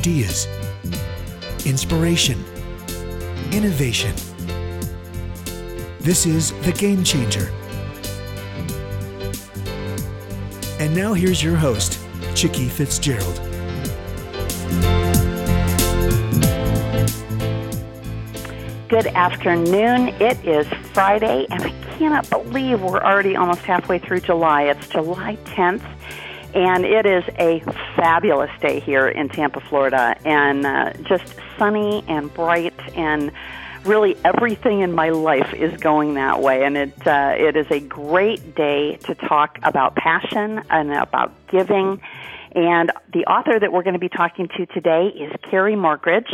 ideas, inspiration, innovation. This is The Game Changer. And now here's your host, Chicky Fitzgerald. Good afternoon. It is Friday, and I cannot believe we're already almost halfway through July. It's July 10th, and it is a fabulous day here in Tampa, Florida, and uh, just sunny and bright and really everything in my life is going that way. And it uh, it is a great day to talk about passion and about giving. And the author that we're going to be talking to today is Carrie Morgridge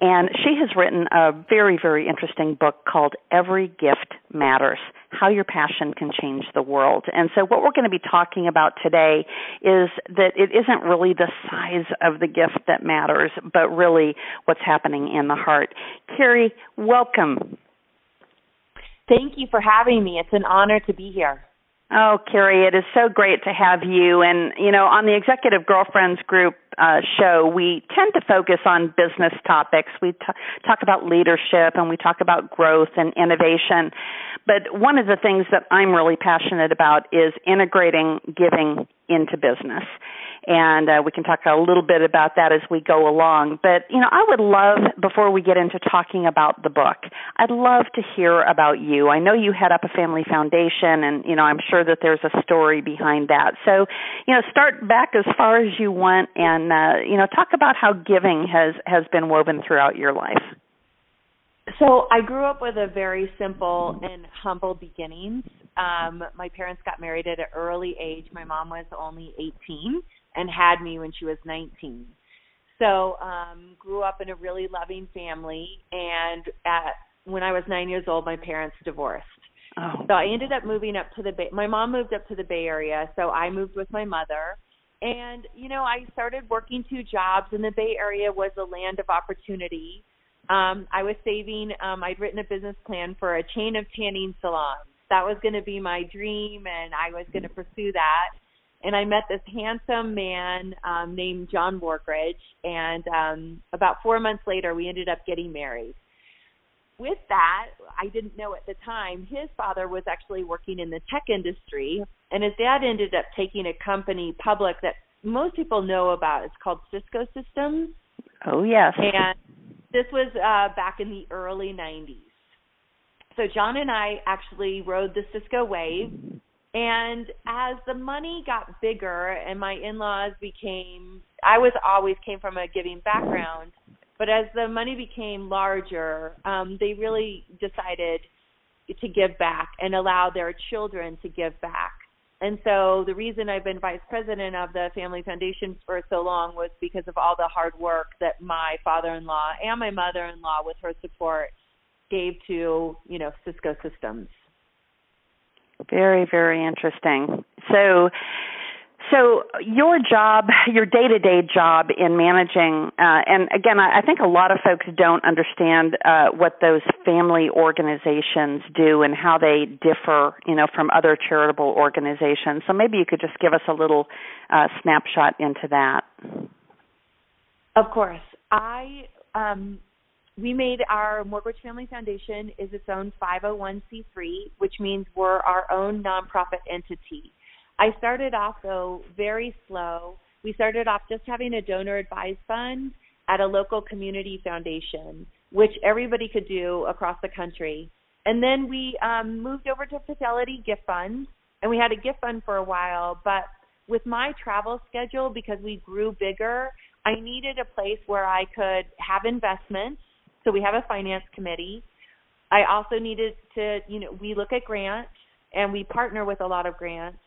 and she has written a very, very interesting book called Every Gift Matters How Your Passion Can Change the World. And so, what we're going to be talking about today is that it isn't really the size of the gift that matters, but really what's happening in the heart. Carrie, welcome. Thank you for having me. It's an honor to be here. Oh, Carrie, it is so great to have you. And, you know, on the Executive Girlfriends Group uh, show, we tend to focus on business topics. We t- talk about leadership and we talk about growth and innovation. But one of the things that I'm really passionate about is integrating giving into business and uh, we can talk a little bit about that as we go along. But you know, I would love before we get into talking about the book, I'd love to hear about you. I know you head up a family foundation, and you know, I'm sure that there's a story behind that. So, you know, start back as far as you want, and uh, you know, talk about how giving has has been woven throughout your life. So I grew up with a very simple and humble beginnings. Um, my parents got married at an early age. My mom was only 18 and had me when she was 19. So, um, grew up in a really loving family, and at when I was nine years old, my parents divorced. Oh. So I ended up moving up to the Bay. My mom moved up to the Bay Area, so I moved with my mother. And you know, I started working two jobs, and the Bay Area was a land of opportunity. Um, I was saving. Um, I'd written a business plan for a chain of tanning salons. That was going to be my dream, and I was going to pursue that and I met this handsome man um, named John Morgridge, and um, about four months later, we ended up getting married. With that, I didn't know at the time, his father was actually working in the tech industry, and his dad ended up taking a company public that most people know about. It's called Cisco Systems. Oh, yes. And this was uh, back in the early 90s. So John and I actually rode the Cisco wave and as the money got bigger and my in-laws became I was always came from a giving background, but as the money became larger, um they really decided to give back and allow their children to give back. And so the reason I've been vice president of the Family Foundation for so long was because of all the hard work that my father-in-law and my mother-in-law with her support gave to, you know, Cisco Systems. Very, very interesting. So, so your job, your day-to-day job in managing, uh, and again, I, I think a lot of folks don't understand uh, what those family organizations do and how they differ, you know, from other charitable organizations. So maybe you could just give us a little uh, snapshot into that. Of course, I um, we made our Morgridge Family Foundation is its own 501c3, which means we're our own nonprofit entity. I started off though very slow. We started off just having a donor advised fund at a local community foundation, which everybody could do across the country. And then we um, moved over to Fidelity Gift Fund, and we had a gift fund for a while. But with my travel schedule, because we grew bigger, I needed a place where I could have investments so we have a finance committee. I also needed to, you know, we look at grants and we partner with a lot of grants.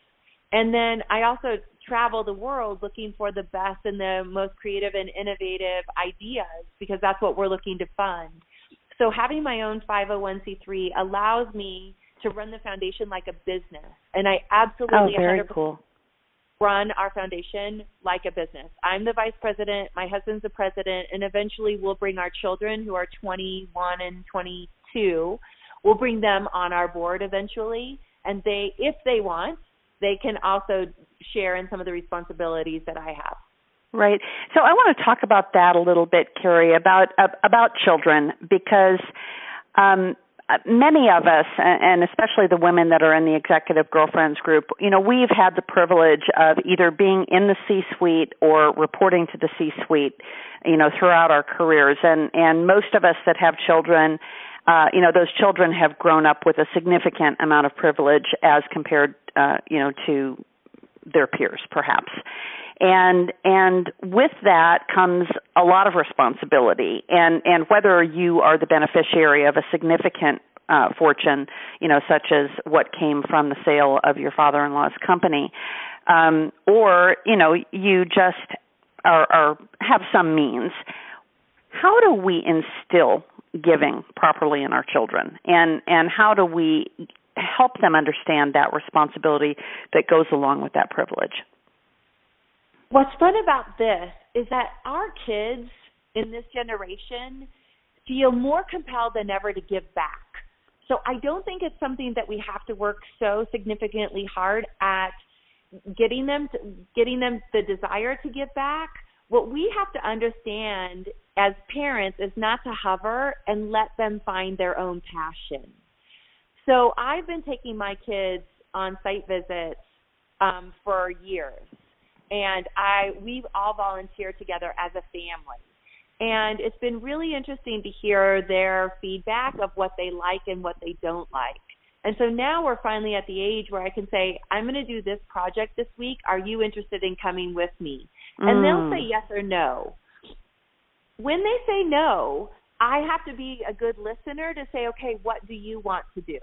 And then I also travel the world looking for the best and the most creative and innovative ideas because that's what we're looking to fund. So having my own 501c3 allows me to run the foundation like a business. And I absolutely oh, very cool run our foundation like a business. I'm the vice president, my husband's the president, and eventually we'll bring our children who are 21 and 22, we'll bring them on our board eventually, and they, if they want, they can also share in some of the responsibilities that I have. Right. So I want to talk about that a little bit, Carrie, about uh, about children because um, many of us, and especially the women that are in the executive girlfriends group, you know, we've had the privilege of either being in the C-suite or reporting to the C-suite, you know, throughout our careers, and and most of us that have children. Uh, you know, those children have grown up with a significant amount of privilege as compared, uh, you know, to their peers, perhaps and and with that comes a lot of responsibility. And and whether you are the beneficiary of a significant uh, fortune you know such as what came from the sale of your father-in-law's company um or you know you just are, are have some means how do we instill giving properly in our children? And and how do we help them understand that responsibility that goes along with that privilege What's fun about this is that our kids in this generation feel more compelled than ever to give back. So I don't think it's something that we have to work so significantly hard at getting them to, getting them the desire to give back. What we have to understand as parents is not to hover and let them find their own passion. So I've been taking my kids on site visits um, for years and I we've all volunteer together as a family. And it's been really interesting to hear their feedback of what they like and what they don't like. And so now we're finally at the age where I can say, I'm going to do this project this week. Are you interested in coming with me? Mm. And they'll say yes or no. When they say no, I have to be a good listener to say, okay, what do you want to do?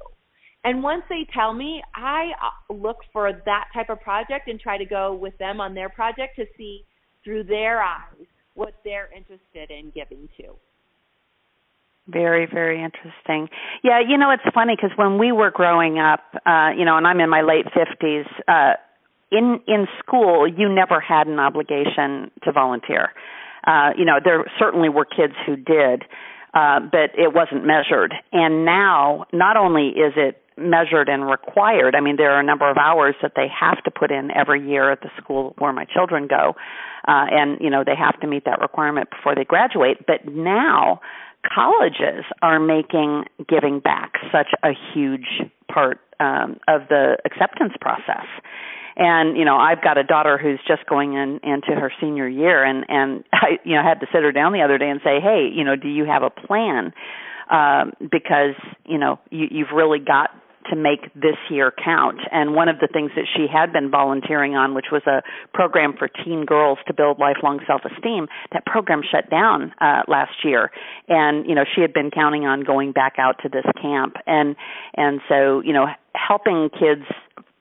And once they tell me, I uh, look for that type of project and try to go with them on their project to see through their eyes what they're interested in giving to. Very, very interesting. Yeah, you know, it's funny because when we were growing up, uh, you know, and I'm in my late 50s, uh, in in school, you never had an obligation to volunteer. Uh, you know, there certainly were kids who did, uh, but it wasn't measured. And now, not only is it measured and required. I mean, there are a number of hours that they have to put in every year at the school where my children go, uh, and you know they have to meet that requirement before they graduate. But now, colleges are making giving back such a huge part um, of the acceptance process. And you know, I've got a daughter who's just going in into her senior year, and and I you know had to sit her down the other day and say, hey, you know, do you have a plan? Um, because you know you, you've really got to make this year count. And one of the things that she had been volunteering on, which was a program for teen girls to build lifelong self-esteem, that program shut down uh, last year. And you know, she had been counting on going back out to this camp. And and so you know, helping kids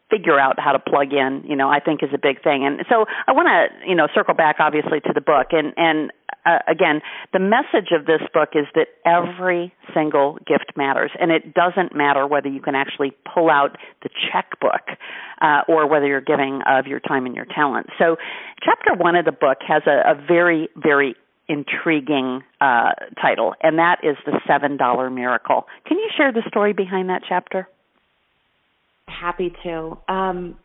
figure out how to plug in, you know, I think is a big thing. And so I want to, you know, circle back obviously to the book and and uh, again, the message of this book is that every single gift matters, and it doesn't matter whether you can actually pull out the checkbook uh, or whether you're giving of your time and your talent. So, chapter one of the book has a, a very, very intriguing uh, title, and that is the seven dollar miracle. Can you share the story behind that chapter? Happy to. Um,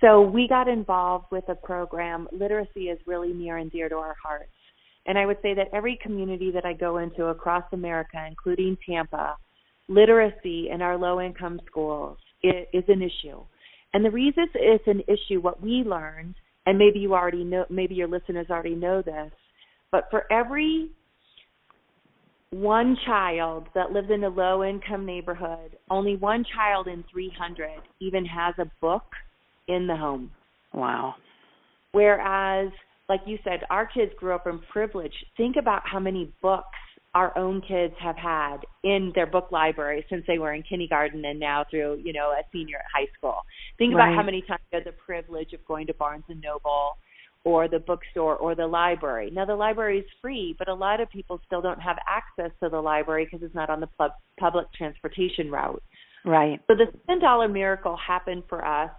so we got involved with a program. Literacy is really near and dear to our hearts. And I would say that every community that I go into across America, including Tampa, literacy in our low income schools is, an issue. And the reason it's an issue, what we learned, and maybe you already know, maybe your listeners already know this, but for every one child that lives in a low income neighborhood, only one child in 300 even has a book in the home. Wow. Whereas like you said, our kids grew up in privilege. Think about how many books our own kids have had in their book library since they were in kindergarten and now through, you know, a senior at high school. Think right. about how many times you had the privilege of going to Barnes and Noble or the bookstore or the library. Now the library is free, but a lot of people still don't have access to the library because it's not on the pub- public transportation route. Right. So the ten dollar miracle happened for us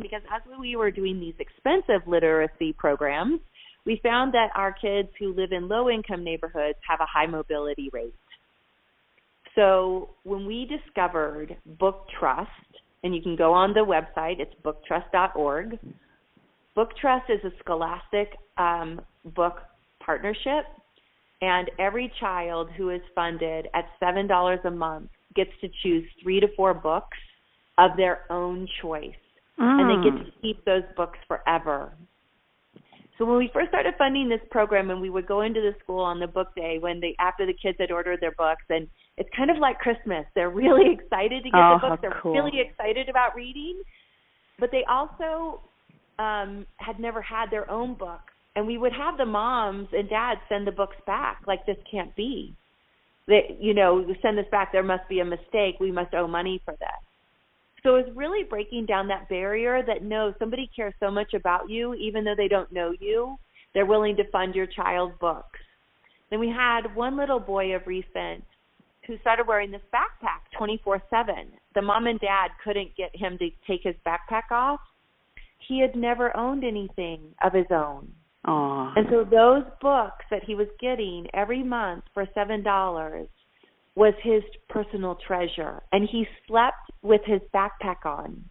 because as we were doing these expensive literacy programs, we found that our kids who live in low income neighborhoods have a high mobility rate. So when we discovered Book Trust, and you can go on the website, it's booktrust.org, Book Trust is a scholastic um, book partnership, and every child who is funded at $7 a month gets to choose three to four books of their own choice. Mm. And they get to keep those books forever. So when we first started funding this program and we would go into the school on the book day when they after the kids had ordered their books and it's kind of like Christmas. They're really excited to get oh, the books. They're cool. really excited about reading. But they also um had never had their own book. And we would have the moms and dads send the books back like this can't be. That you know, send this back, there must be a mistake. We must owe money for this. So it's really breaking down that barrier that no, somebody cares so much about you, even though they don't know you, they're willing to fund your child's books. Then we had one little boy of recent who started wearing this backpack 24 7. The mom and dad couldn't get him to take his backpack off. He had never owned anything of his own. Aww. And so those books that he was getting every month for $7 was his personal treasure, and he slept with his backpack on.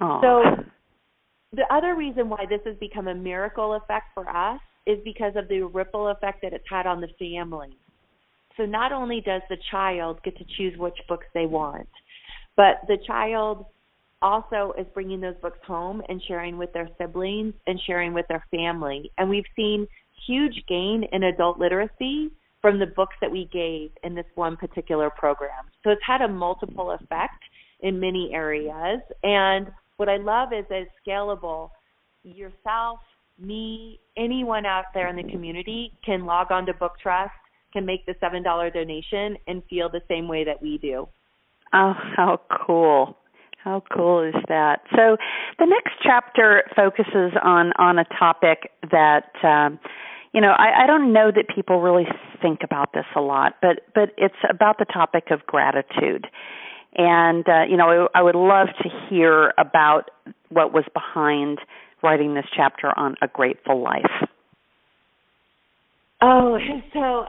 Aww. So the other reason why this has become a miracle effect for us is because of the ripple effect that it's had on the family. So not only does the child get to choose which books they want, but the child also is bringing those books home and sharing with their siblings and sharing with their family. And we've seen huge gain in adult literacy from the books that we gave in this one particular program. So it's had a multiple effect in many areas. And what I love is that it's scalable. Yourself, me, anyone out there in the community can log on to Book Trust, can make the $7 donation, and feel the same way that we do. Oh, how cool. How cool is that? So the next chapter focuses on on a topic that um, you know, I, I don't know that people really think about this a lot, but but it's about the topic of gratitude. And uh, you know, I, I would love to hear about what was behind writing this chapter on a grateful life. Oh, so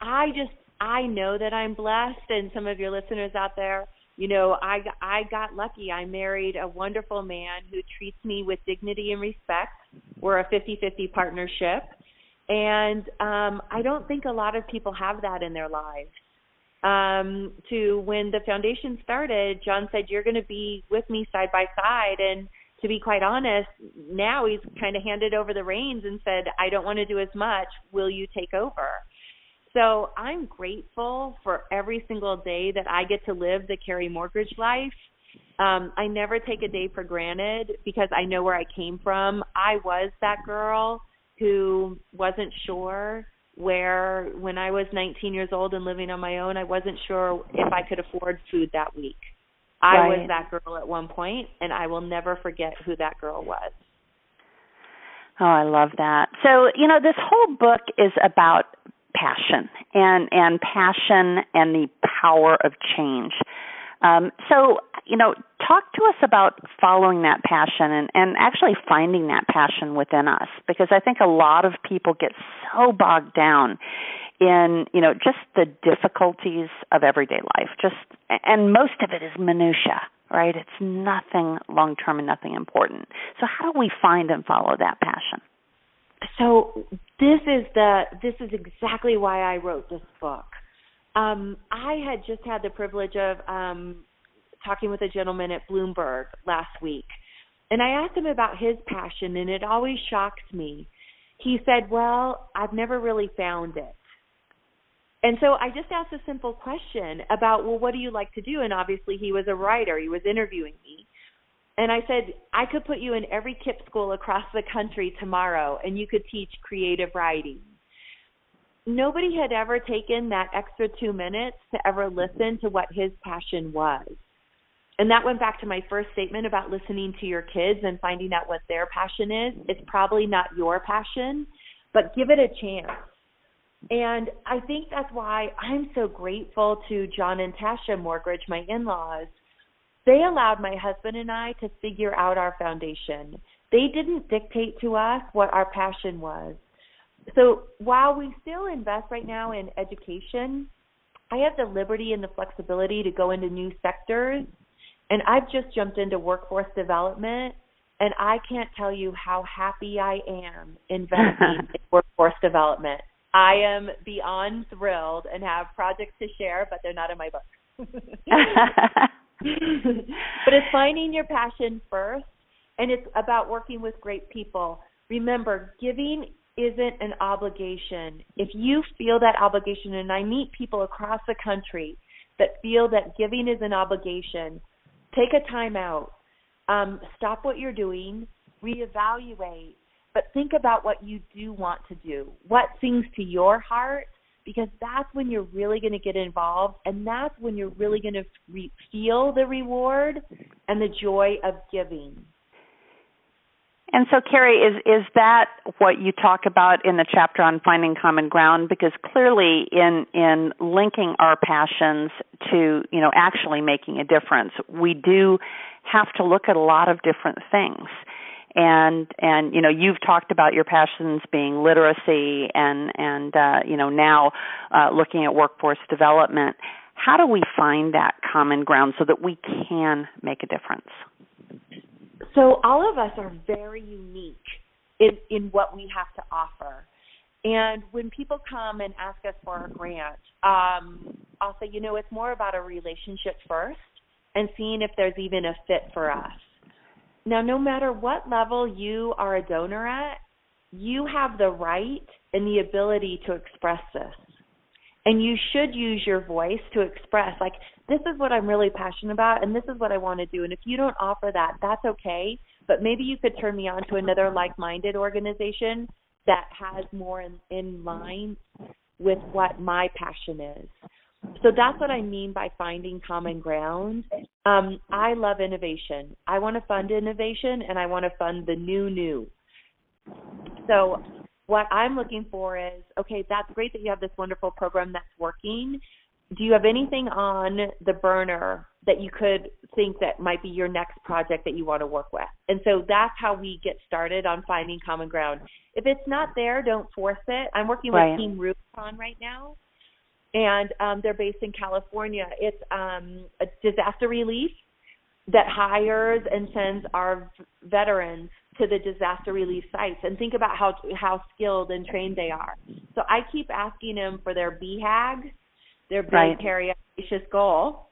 I just I know that I'm blessed, and some of your listeners out there, you know, I I got lucky. I married a wonderful man who treats me with dignity and respect. We're a 50-50 partnership and um, I don't think a lot of people have that in their lives. Um, to when the foundation started, John said, You're going to be with me side by side. And to be quite honest, now he's kind of handed over the reins and said, I don't want to do as much. Will you take over? So I'm grateful for every single day that I get to live the Carrie Morgridge life. Um, I never take a day for granted because I know where I came from. I was that girl who wasn't sure where when I was 19 years old and living on my own, I wasn't sure if I could afford food that week. I right. was that girl at one point and I will never forget who that girl was. Oh, I love that. So, you know, this whole book is about passion and and passion and the power of change. Um, so, you know, talk to us about following that passion and, and actually finding that passion within us because I think a lot of people get so bogged down in, you know, just the difficulties of everyday life. Just and most of it is minutia, right? It's nothing long term and nothing important. So how do we find and follow that passion? So this is the this is exactly why I wrote this book. Um, I had just had the privilege of um, talking with a gentleman at Bloomberg last week, and I asked him about his passion, and it always shocks me. He said, "Well, I've never really found it." And so I just asked a simple question about, well, what do you like to do? And obviously he was a writer. He was interviewing me. And I said, I could put you in every KIPP school across the country tomorrow and you could teach creative writing nobody had ever taken that extra two minutes to ever listen to what his passion was. And that went back to my first statement about listening to your kids and finding out what their passion is. It's probably not your passion, but give it a chance. And I think that's why I'm so grateful to John and Tashia Morgridge, my in laws. They allowed my husband and I to figure out our foundation. They didn't dictate to us what our passion was so while we still invest right now in education, I have the liberty and the flexibility to go into new sectors. And I've just jumped into workforce development And I can't tell you how happy I am investing in workforce development. I am beyond thrilled and have projects to share, but they're not in my book. but it's finding your passion first, and it's about working with great people. Remember, giving isn't an obligation. If you feel that obligation, and I meet people across the country that feel that giving is an obligation, take a time out, um, stop what you're doing, reevaluate, but think about what you do want to do. What sings to your heart? Because that's when you're really going to get involved, and that's when you're really going to re- feel the reward and the joy of giving. And so, Carrie, is is that what you talk about in the chapter on finding common ground? Because clearly, in in linking our passions to you know actually making a difference, we do have to look at a lot of different things. And and you know you've talked about your passions being literacy and and uh, you know now uh, looking at workforce development. How do we find that common ground so that we can make a difference? So all of us are very unique in, in what we have to offer. And when people come and ask us for a grant, um, I'll say, you know, it's more about a relationship first and seeing if there's even a fit for us. Now, no matter what level you are a donor at, you have the right and the ability to express this. And you should use your voice to express, like, this is what I'm really passionate about and this is what I want to do. And if you don't offer that, that's okay. But maybe you could turn me on to another like minded organization that has more in, in line with what my passion is. So that's what I mean by finding common ground. Um, I love innovation. I want to fund innovation and I want to fund the new new. So what I'm looking for is okay, that's great that you have this wonderful program that's working, do you have anything on the burner that you could think that might be your next project that you want to work with? And so that's how we get started on finding common ground. If it's not there, don't force it. I'm working with right. Team Rubicon right now, and um, they're based in California. It's um, a disaster relief that hires and sends our veterans to the disaster relief sites and think about how how skilled and trained they are. So I keep asking them for their BHAG their big, right. hairy, ambitious goal,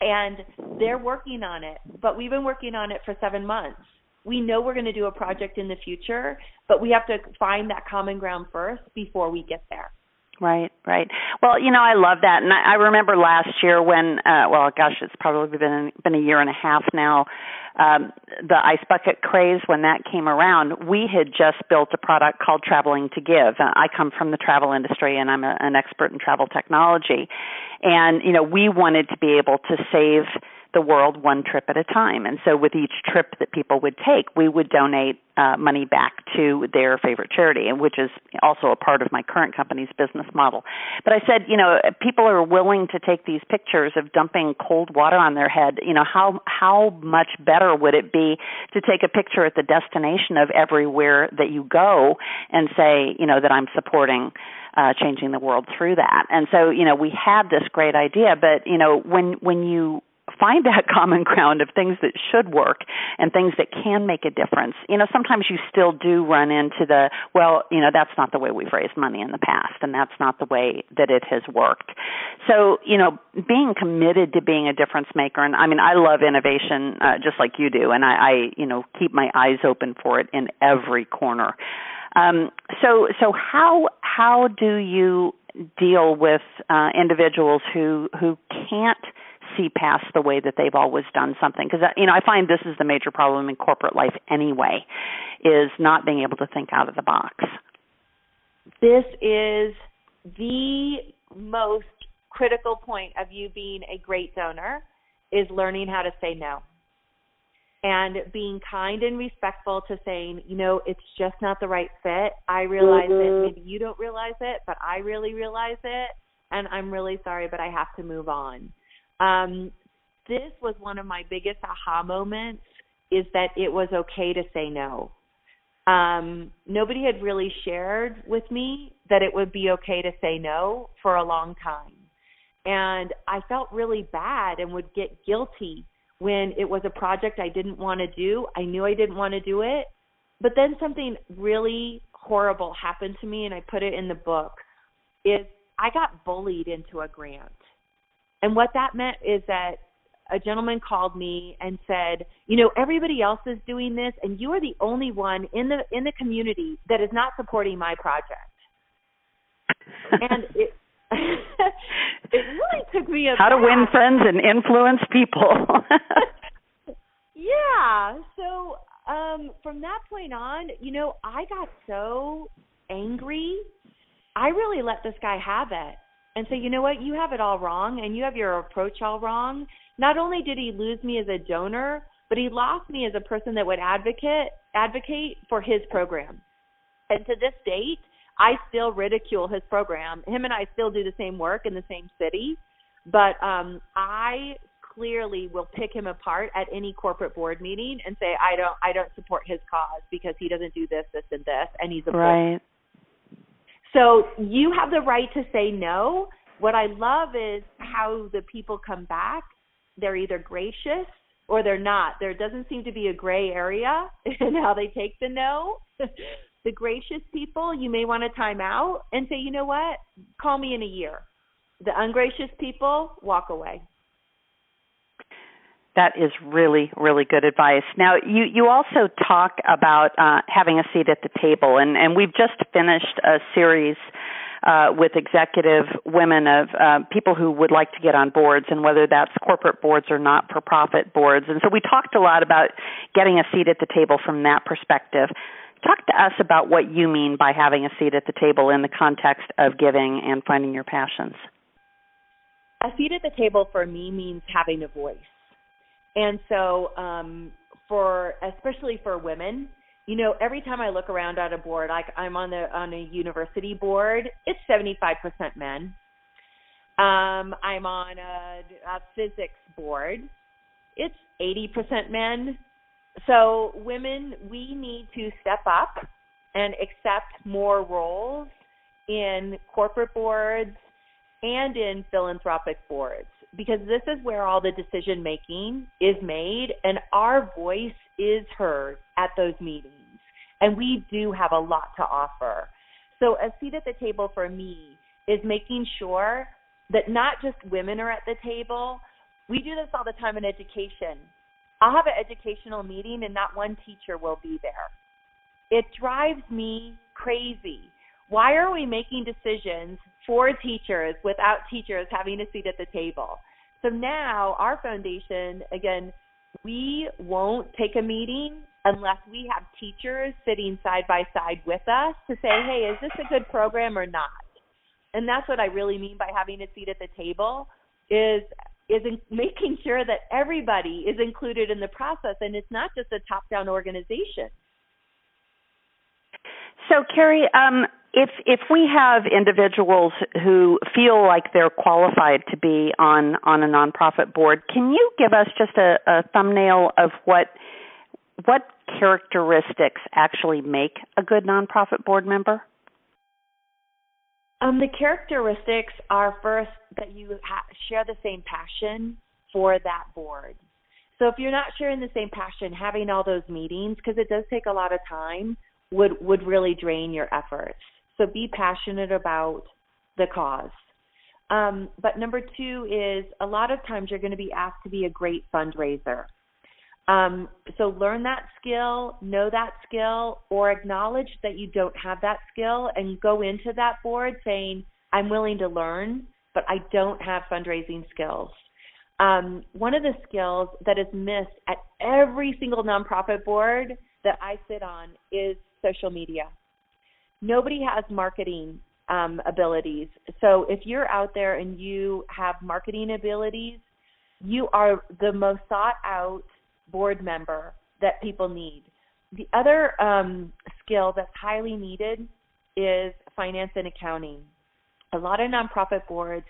and they're working on it. But we've been working on it for seven months. We know we're going to do a project in the future, but we have to find that common ground first before we get there. Right, right. Well, you know, I love that, and I, I remember last year when, uh, well, gosh, it's probably been been a year and a half now. Um, the ice bucket craze when that came around, we had just built a product called Traveling to Give. Uh, I come from the travel industry, and I'm a, an expert in travel technology, and you know, we wanted to be able to save the world one trip at a time. And so with each trip that people would take, we would donate uh, money back to their favorite charity, which is also a part of my current company's business model. But I said, you know, people are willing to take these pictures of dumping cold water on their head. You know, how how much better would it be to take a picture at the destination of everywhere that you go and say, you know, that I'm supporting uh, changing the world through that. And so, you know, we had this great idea, but you know, when when you find that common ground of things that should work and things that can make a difference. You know, sometimes you still do run into the, well, you know, that's not the way we've raised money in the past and that's not the way that it has worked. So, you know, being committed to being a difference maker and I mean, I love innovation uh, just like you do and I, I, you know, keep my eyes open for it in every corner. Um, so, so how how do you deal with uh, individuals who who can't see past the way that they've always done something because you know I find this is the major problem in corporate life anyway is not being able to think out of the box. This is the most critical point of you being a great donor is learning how to say no. And being kind and respectful to saying, you know, it's just not the right fit. I realize mm-hmm. it. Maybe you don't realize it, but I really realize it. And I'm really sorry, but I have to move on. Um, this was one of my biggest aha moments is that it was okay to say no. Um, nobody had really shared with me that it would be okay to say no for a long time. And I felt really bad and would get guilty when it was a project I didn't want to do. I knew I didn't want to do it, but then something really horrible happened to me, and I put it in the book. Is I got bullied into a grant, and what that meant is that a gentleman called me and said, "You know, everybody else is doing this, and you are the only one in the in the community that is not supporting my project." and it it really took me a how to win friends and influence people. yeah. So um from that point on, you know, I got so angry. I really let this guy have it. And say, you know what, you have it all wrong and you have your approach all wrong. Not only did he lose me as a donor, but he lost me as a person that would advocate advocate for his program. And to this date, I still ridicule his program. Him and I still do the same work in the same city, but um I clearly will pick him apart at any corporate board meeting and say I don't I don't support his cause because he doesn't do this this and this and he's a right. So you have the right to say no. What I love is how the people come back. They're either gracious or they're not. There doesn't seem to be a gray area in how they take the no. the gracious people, you may want to time out and say, you know what, call me in a year. The ungracious people, walk away. That is really, really good advice. Now, you, you also talk about uh, having a seat at the table, and, and we've just finished a series uh, with executive women of uh, people who would like to get on boards, and whether that's corporate boards or not for profit boards. And so we talked a lot about getting a seat at the table from that perspective. Talk to us about what you mean by having a seat at the table in the context of giving and finding your passions. A seat at the table for me means having a voice. And so, um, for especially for women, you know, every time I look around at a board, like I'm on the on a university board, it's 75% men. Um, I'm on a, a physics board, it's 80% men so women, we need to step up and accept more roles in corporate boards and in philanthropic boards because this is where all the decision making is made and our voice is heard at those meetings and we do have a lot to offer. So a seat at the table for me is making sure that not just women are at the table. We do this all the time in education. I'll have an educational meeting and not one teacher will be there. It drives me crazy. Why are we making decisions for teachers without teachers having a seat at the table? So now our foundation, again, we won't take a meeting unless we have teachers sitting side by side with us to say, hey, is this a good program or not? And that's what I really mean by having a seat at the table is is in making sure that everybody is included in the process and it's not just a top down organization. So, Carrie, um, if if we have individuals who feel like they're qualified to be on on a nonprofit board, can you give us just a, a thumbnail of what what characteristics actually make a good nonprofit board member? Um, the characteristics are first that you ha- share the same passion for that board. So if you're not sharing the same passion, having all those meetings because it does take a lot of time would would really drain your efforts. So be passionate about the cause. Um, but number two is a lot of times you're going to be asked to be a great fundraiser. Um, so learn that skill, know that skill, or acknowledge that you don't have that skill and go into that board saying, I'm willing to learn, but I don't have fundraising skills. Um, one of the skills that is missed at every single nonprofit board that I sit on is social media. Nobody has marketing um, abilities. So if you're out there and you have marketing abilities, you are the most sought out board member that people need. The other um, skill that's highly needed is finance and accounting. A lot of nonprofit boards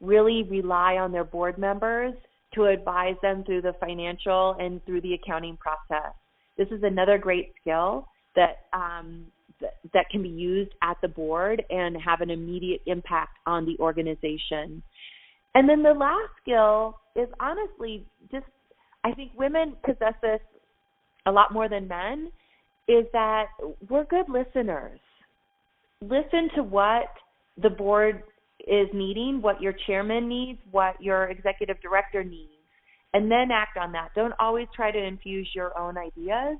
really rely on their board members to advise them through the financial and through the accounting process. This is another great skill that um, that, can be used at the board and have an immediate impact on the organization. And then the last skill is honestly just I think women possess this a lot more than men is that we're good listeners. Listen to what the board is needing, what your chairman needs, what your executive director needs, and then act on that. Don't always try to infuse your own ideas,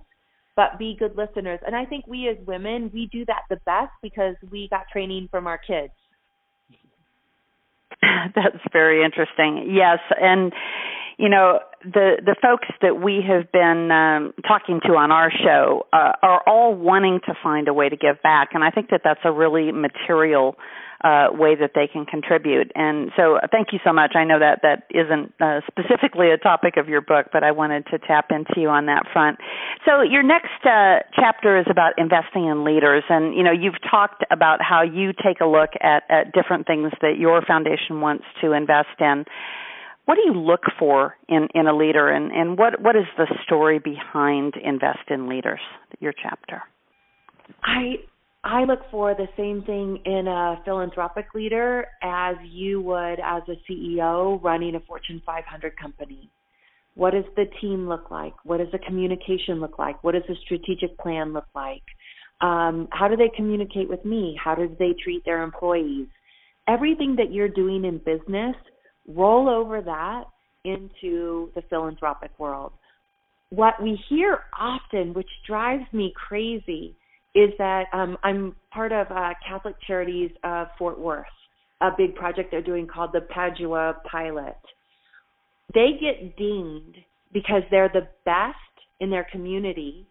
but be good listeners. And I think we as women, we do that the best because we got training from our kids. That's very interesting. Yes, and you know the the folks that we have been um, talking to on our show uh, are all wanting to find a way to give back, and I think that that's a really material uh, way that they can contribute. And so, thank you so much. I know that that isn't uh, specifically a topic of your book, but I wanted to tap into you on that front. So, your next uh, chapter is about investing in leaders, and you know you've talked about how you take a look at, at different things that your foundation wants to invest in what do you look for in, in a leader and, and what, what is the story behind invest in leaders your chapter i i look for the same thing in a philanthropic leader as you would as a ceo running a fortune 500 company. What does the team look like? What does the communication look like? What does the strategic plan look like? Um, how do they communicate with me? How do they treat their employees? Everything that you're doing in business roll over that into the philanthropic world. What we hear often, which drives me crazy, is that um, I'm part of uh, Catholic Charities of Fort Worth, a big project they're doing called the Padua Pilot. They get dinged because they're the best in their community,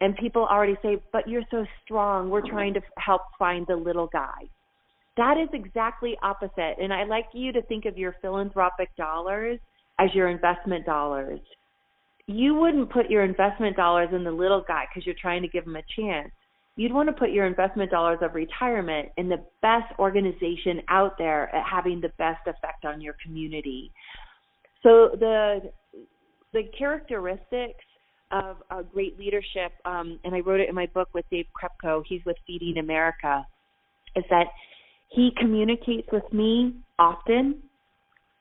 and people already say, But you're so strong. We're trying to help find the little guy. That is exactly opposite. And I like you to think of your philanthropic dollars as your investment dollars. You wouldn't put your investment dollars in the little guy because you're trying to give him a chance. You'd want to put your investment dollars of retirement in the best organization out there at having the best effect on your community. So the the characteristics of a great leadership, um, and I wrote it in my book with Dave Krepcho. He's with Feeding America. Is that he communicates with me often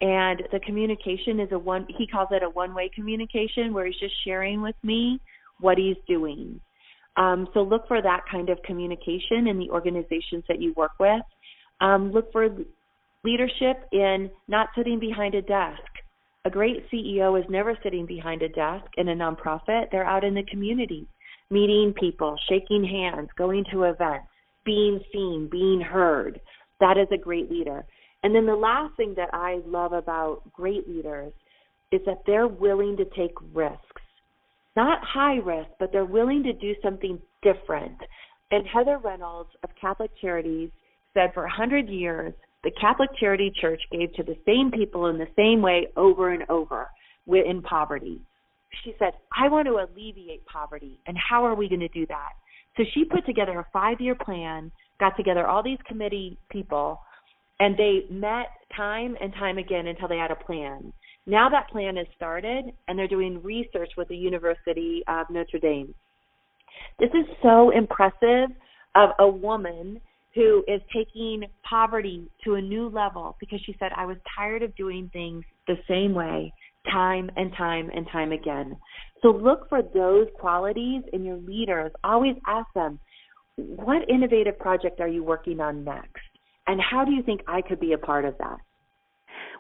and the communication is a one he calls it a one way communication where he's just sharing with me what he's doing um, so look for that kind of communication in the organizations that you work with um, look for leadership in not sitting behind a desk a great ceo is never sitting behind a desk in a nonprofit they're out in the community meeting people shaking hands going to events being seen being heard that is a great leader. And then the last thing that I love about great leaders is that they're willing to take risks. Not high risk, but they're willing to do something different. And Heather Reynolds of Catholic Charities said for 100 years, the Catholic Charity Church gave to the same people in the same way over and over in poverty. She said, I want to alleviate poverty. And how are we going to do that? So she put together a five year plan got together all these committee people and they met time and time again until they had a plan. Now that plan is started and they're doing research with the University of Notre Dame. This is so impressive of a woman who is taking poverty to a new level because she said, I was tired of doing things the same way time and time and time again. So look for those qualities in your leaders. Always ask them, what innovative project are you working on next? And how do you think I could be a part of that?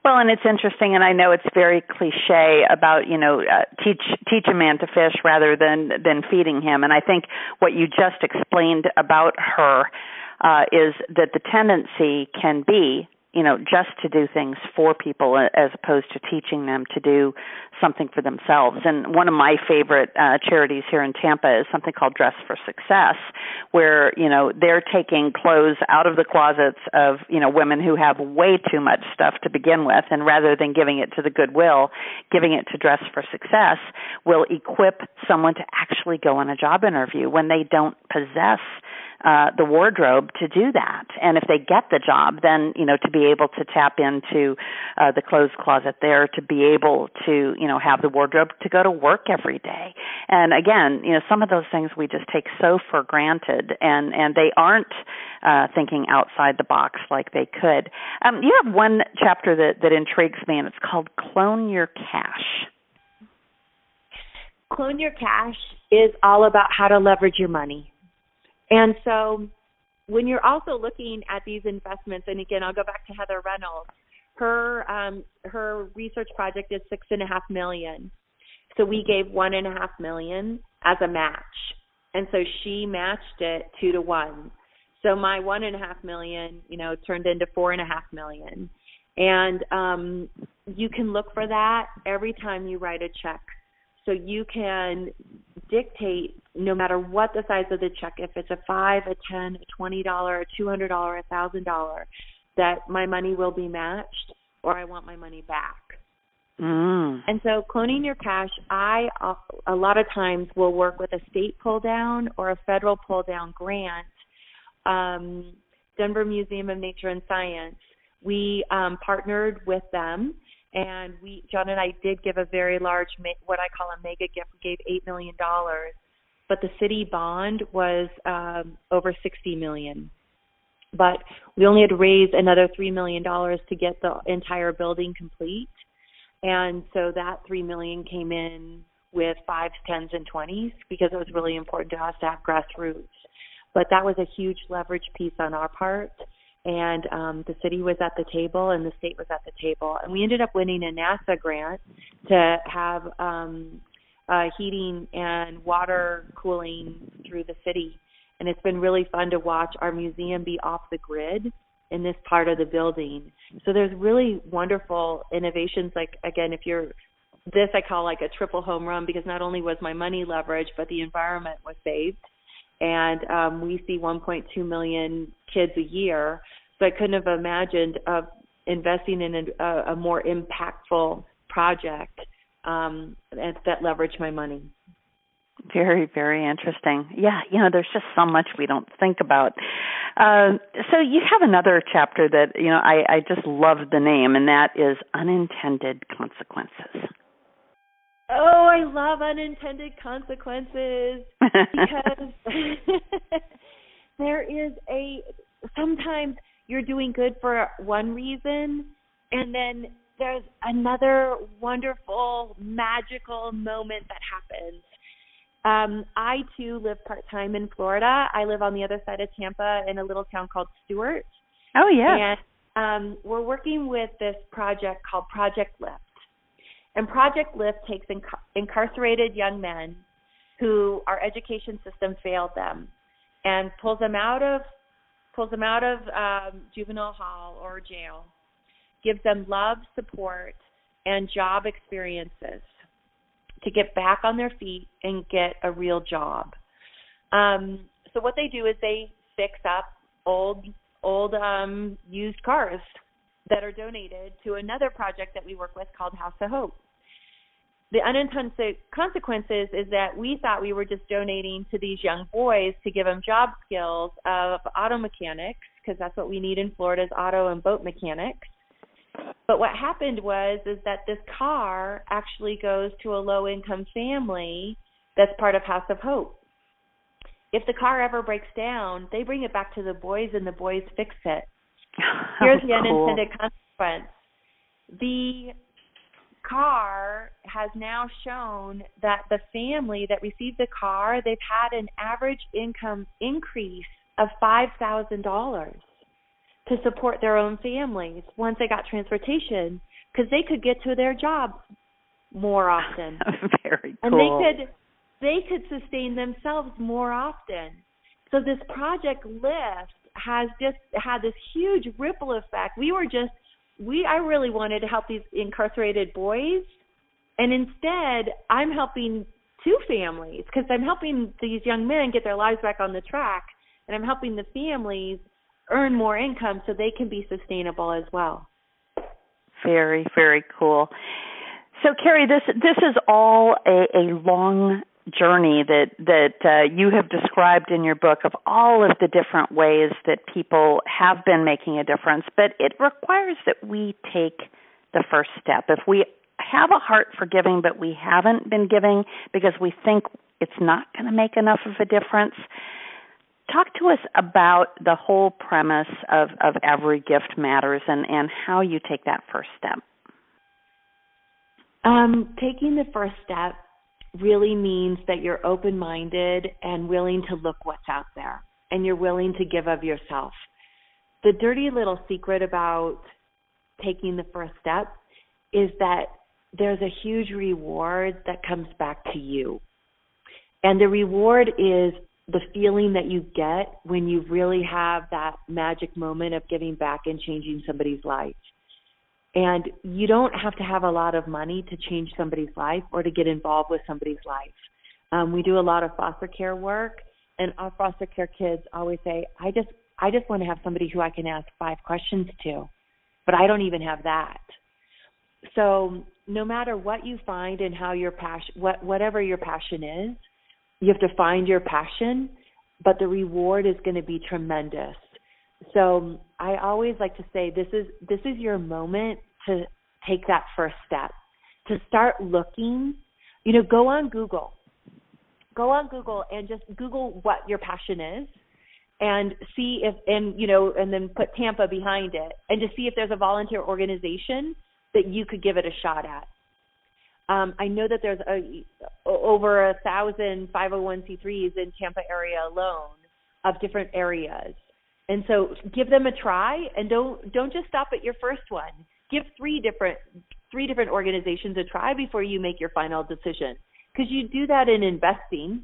Well, and it's interesting, and I know it's very cliche about you know uh, teach teach a man to fish rather than than feeding him. And I think what you just explained about her uh, is that the tendency can be you know, just to do things for people as opposed to teaching them to do something for themselves. And one of my favorite uh, charities here in Tampa is something called Dress for Success, where, you know, they're taking clothes out of the closets of, you know, women who have way too much stuff to begin with, and rather than giving it to the Goodwill, giving it to Dress for Success will equip someone to actually go on a job interview when they don't possess uh, the wardrobe to do that. And if they get the job, then you know to be able to tap into uh, the clothes closet there, to be able to you know have the wardrobe to go to work every day. And again, you know some of those things we just take so for granted, and and they aren't uh, thinking outside the box like they could. Um, you have one chapter that that intrigues me, and it's called "Clone Your Cash." Clone Your Cash is all about how to leverage your money. And so when you're also looking at these investments, and again, I'll go back to Heather Reynolds. Her um, her research project is six and a half million. So we gave one and a half million as a match. And so she matched it two to one. So my one and a half million, you know, turned into four and a half million. And um you can look for that every time you write a check. So you can dictate no matter what the size of the check, if it's a five, a ten, a twenty dollar, a two hundred dollar, a thousand dollar, that my money will be matched or I want my money back. Mm. And so cloning your cash, I uh, lot of times will work with a state pull down or a federal pull down grant. Um, Denver Museum of Nature and Science, we um, partnered with them and we John and I did give a very large what I call a mega gift. We gave 8 million dollars, but the city bond was um over 60 million. But we only had to raise another 3 million dollars to get the entire building complete and so that three million came in with fives, tens, and twenties because it was really important to us to have grassroots. But that was a huge leverage piece on our part. And um, the city was at the table and the state was at the table. And we ended up winning a NASA grant to have um, uh, heating and water cooling through the city. And it's been really fun to watch our museum be off the grid in this part of the building. So there's really wonderful innovations like again if you're this I call like a triple home run because not only was my money leveraged but the environment was saved. And um we see 1.2 million kids a year. So I couldn't have imagined of investing in a, a more impactful project um that leverage my money. Very, very interesting. Yeah, you know, there's just so much we don't think about. Uh, so you have another chapter that you know I, I just love the name, and that is unintended consequences. Oh, I love unintended consequences because there is a sometimes you're doing good for one reason, and then there's another wonderful magical moment that happens um, I too live part time in Florida. I live on the other side of Tampa in a little town called Stuart. Oh yeah. And um, we're working with this project called Project Lift. And Project Lift takes inc- incarcerated young men who our education system failed them and pulls them out of pulls them out of um, juvenile hall or jail, gives them love, support, and job experiences to get back on their feet and get a real job. Um, so what they do is they fix up old old um, used cars that are donated to another project that we work with called House of Hope. The unintended consequences is that we thought we were just donating to these young boys to give them job skills of auto mechanics because that's what we need in Florida is auto and boat mechanics. But what happened was is that this car actually goes to a low income family that's part of House of Hope. If the car ever breaks down, they bring it back to the boys and the boys fix it. Here's the cool. unintended consequence. The car has now shown that the family that received the car, they've had an average income increase of $5,000 to support their own families once they got transportation because they could get to their jobs more often. Very cool. And they could they could sustain themselves more often. So this project lift has just had this huge ripple effect. We were just we I really wanted to help these incarcerated boys and instead I'm helping two families because I'm helping these young men get their lives back on the track and I'm helping the families earn more income so they can be sustainable as well. Very, very cool. So, Carrie, this this is all a, a long journey that that uh, you have described in your book of all of the different ways that people have been making a difference, but it requires that we take the first step. If we have a heart for giving, but we haven't been giving because we think it's not going to make enough of a difference, talk to us about the whole premise of, of every gift matters and, and how you take that first step. Um, taking the first step really means that you're open minded and willing to look what's out there and you're willing to give of yourself. The dirty little secret about taking the first step is that there's a huge reward that comes back to you. And the reward is the feeling that you get when you really have that magic moment of giving back and changing somebody's life. And you don't have to have a lot of money to change somebody's life or to get involved with somebody's life. Um, we do a lot of foster care work, and our foster care kids always say, "I just, I just want to have somebody who I can ask five questions to, but I don't even have that." So, no matter what you find and how your passion, what whatever your passion is, you have to find your passion, but the reward is going to be tremendous. So um, I always like to say this is this is your moment to take that first step. To start looking, you know, go on Google. Go on Google and just Google what your passion is and see if and you know and then put Tampa behind it and just see if there's a volunteer organization that you could give it a shot at. Um, I know that there's a, over a thousand 501c3s in Tampa area alone of different areas. And so give them a try and don't don't just stop at your first one. Give three different three different organizations a try before you make your final decision. Because you do that in investing.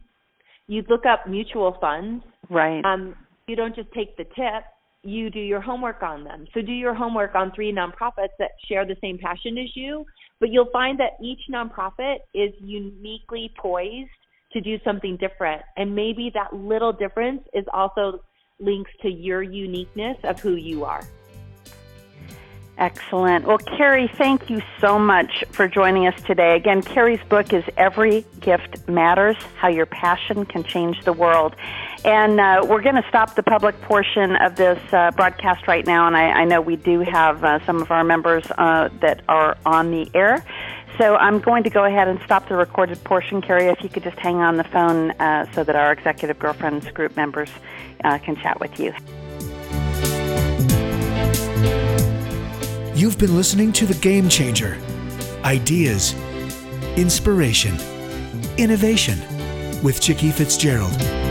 You look up mutual funds. Right. Um, you don't just take the tip you do your homework on them. So do your homework on three nonprofits that share the same passion as you, but you'll find that each nonprofit is uniquely poised to do something different. And maybe that little difference is also links to your uniqueness of who you are. Excellent. Well, Carrie, thank you so much for joining us today. Again, Carrie's book is Every Gift Matters How Your Passion Can Change the World. And uh, we're going to stop the public portion of this uh, broadcast right now. And I, I know we do have uh, some of our members uh, that are on the air. So I'm going to go ahead and stop the recorded portion. Carrie, if you could just hang on the phone uh, so that our Executive Girlfriends group members uh, can chat with you. You've been listening to The Game Changer Ideas, Inspiration, Innovation with Chicky Fitzgerald.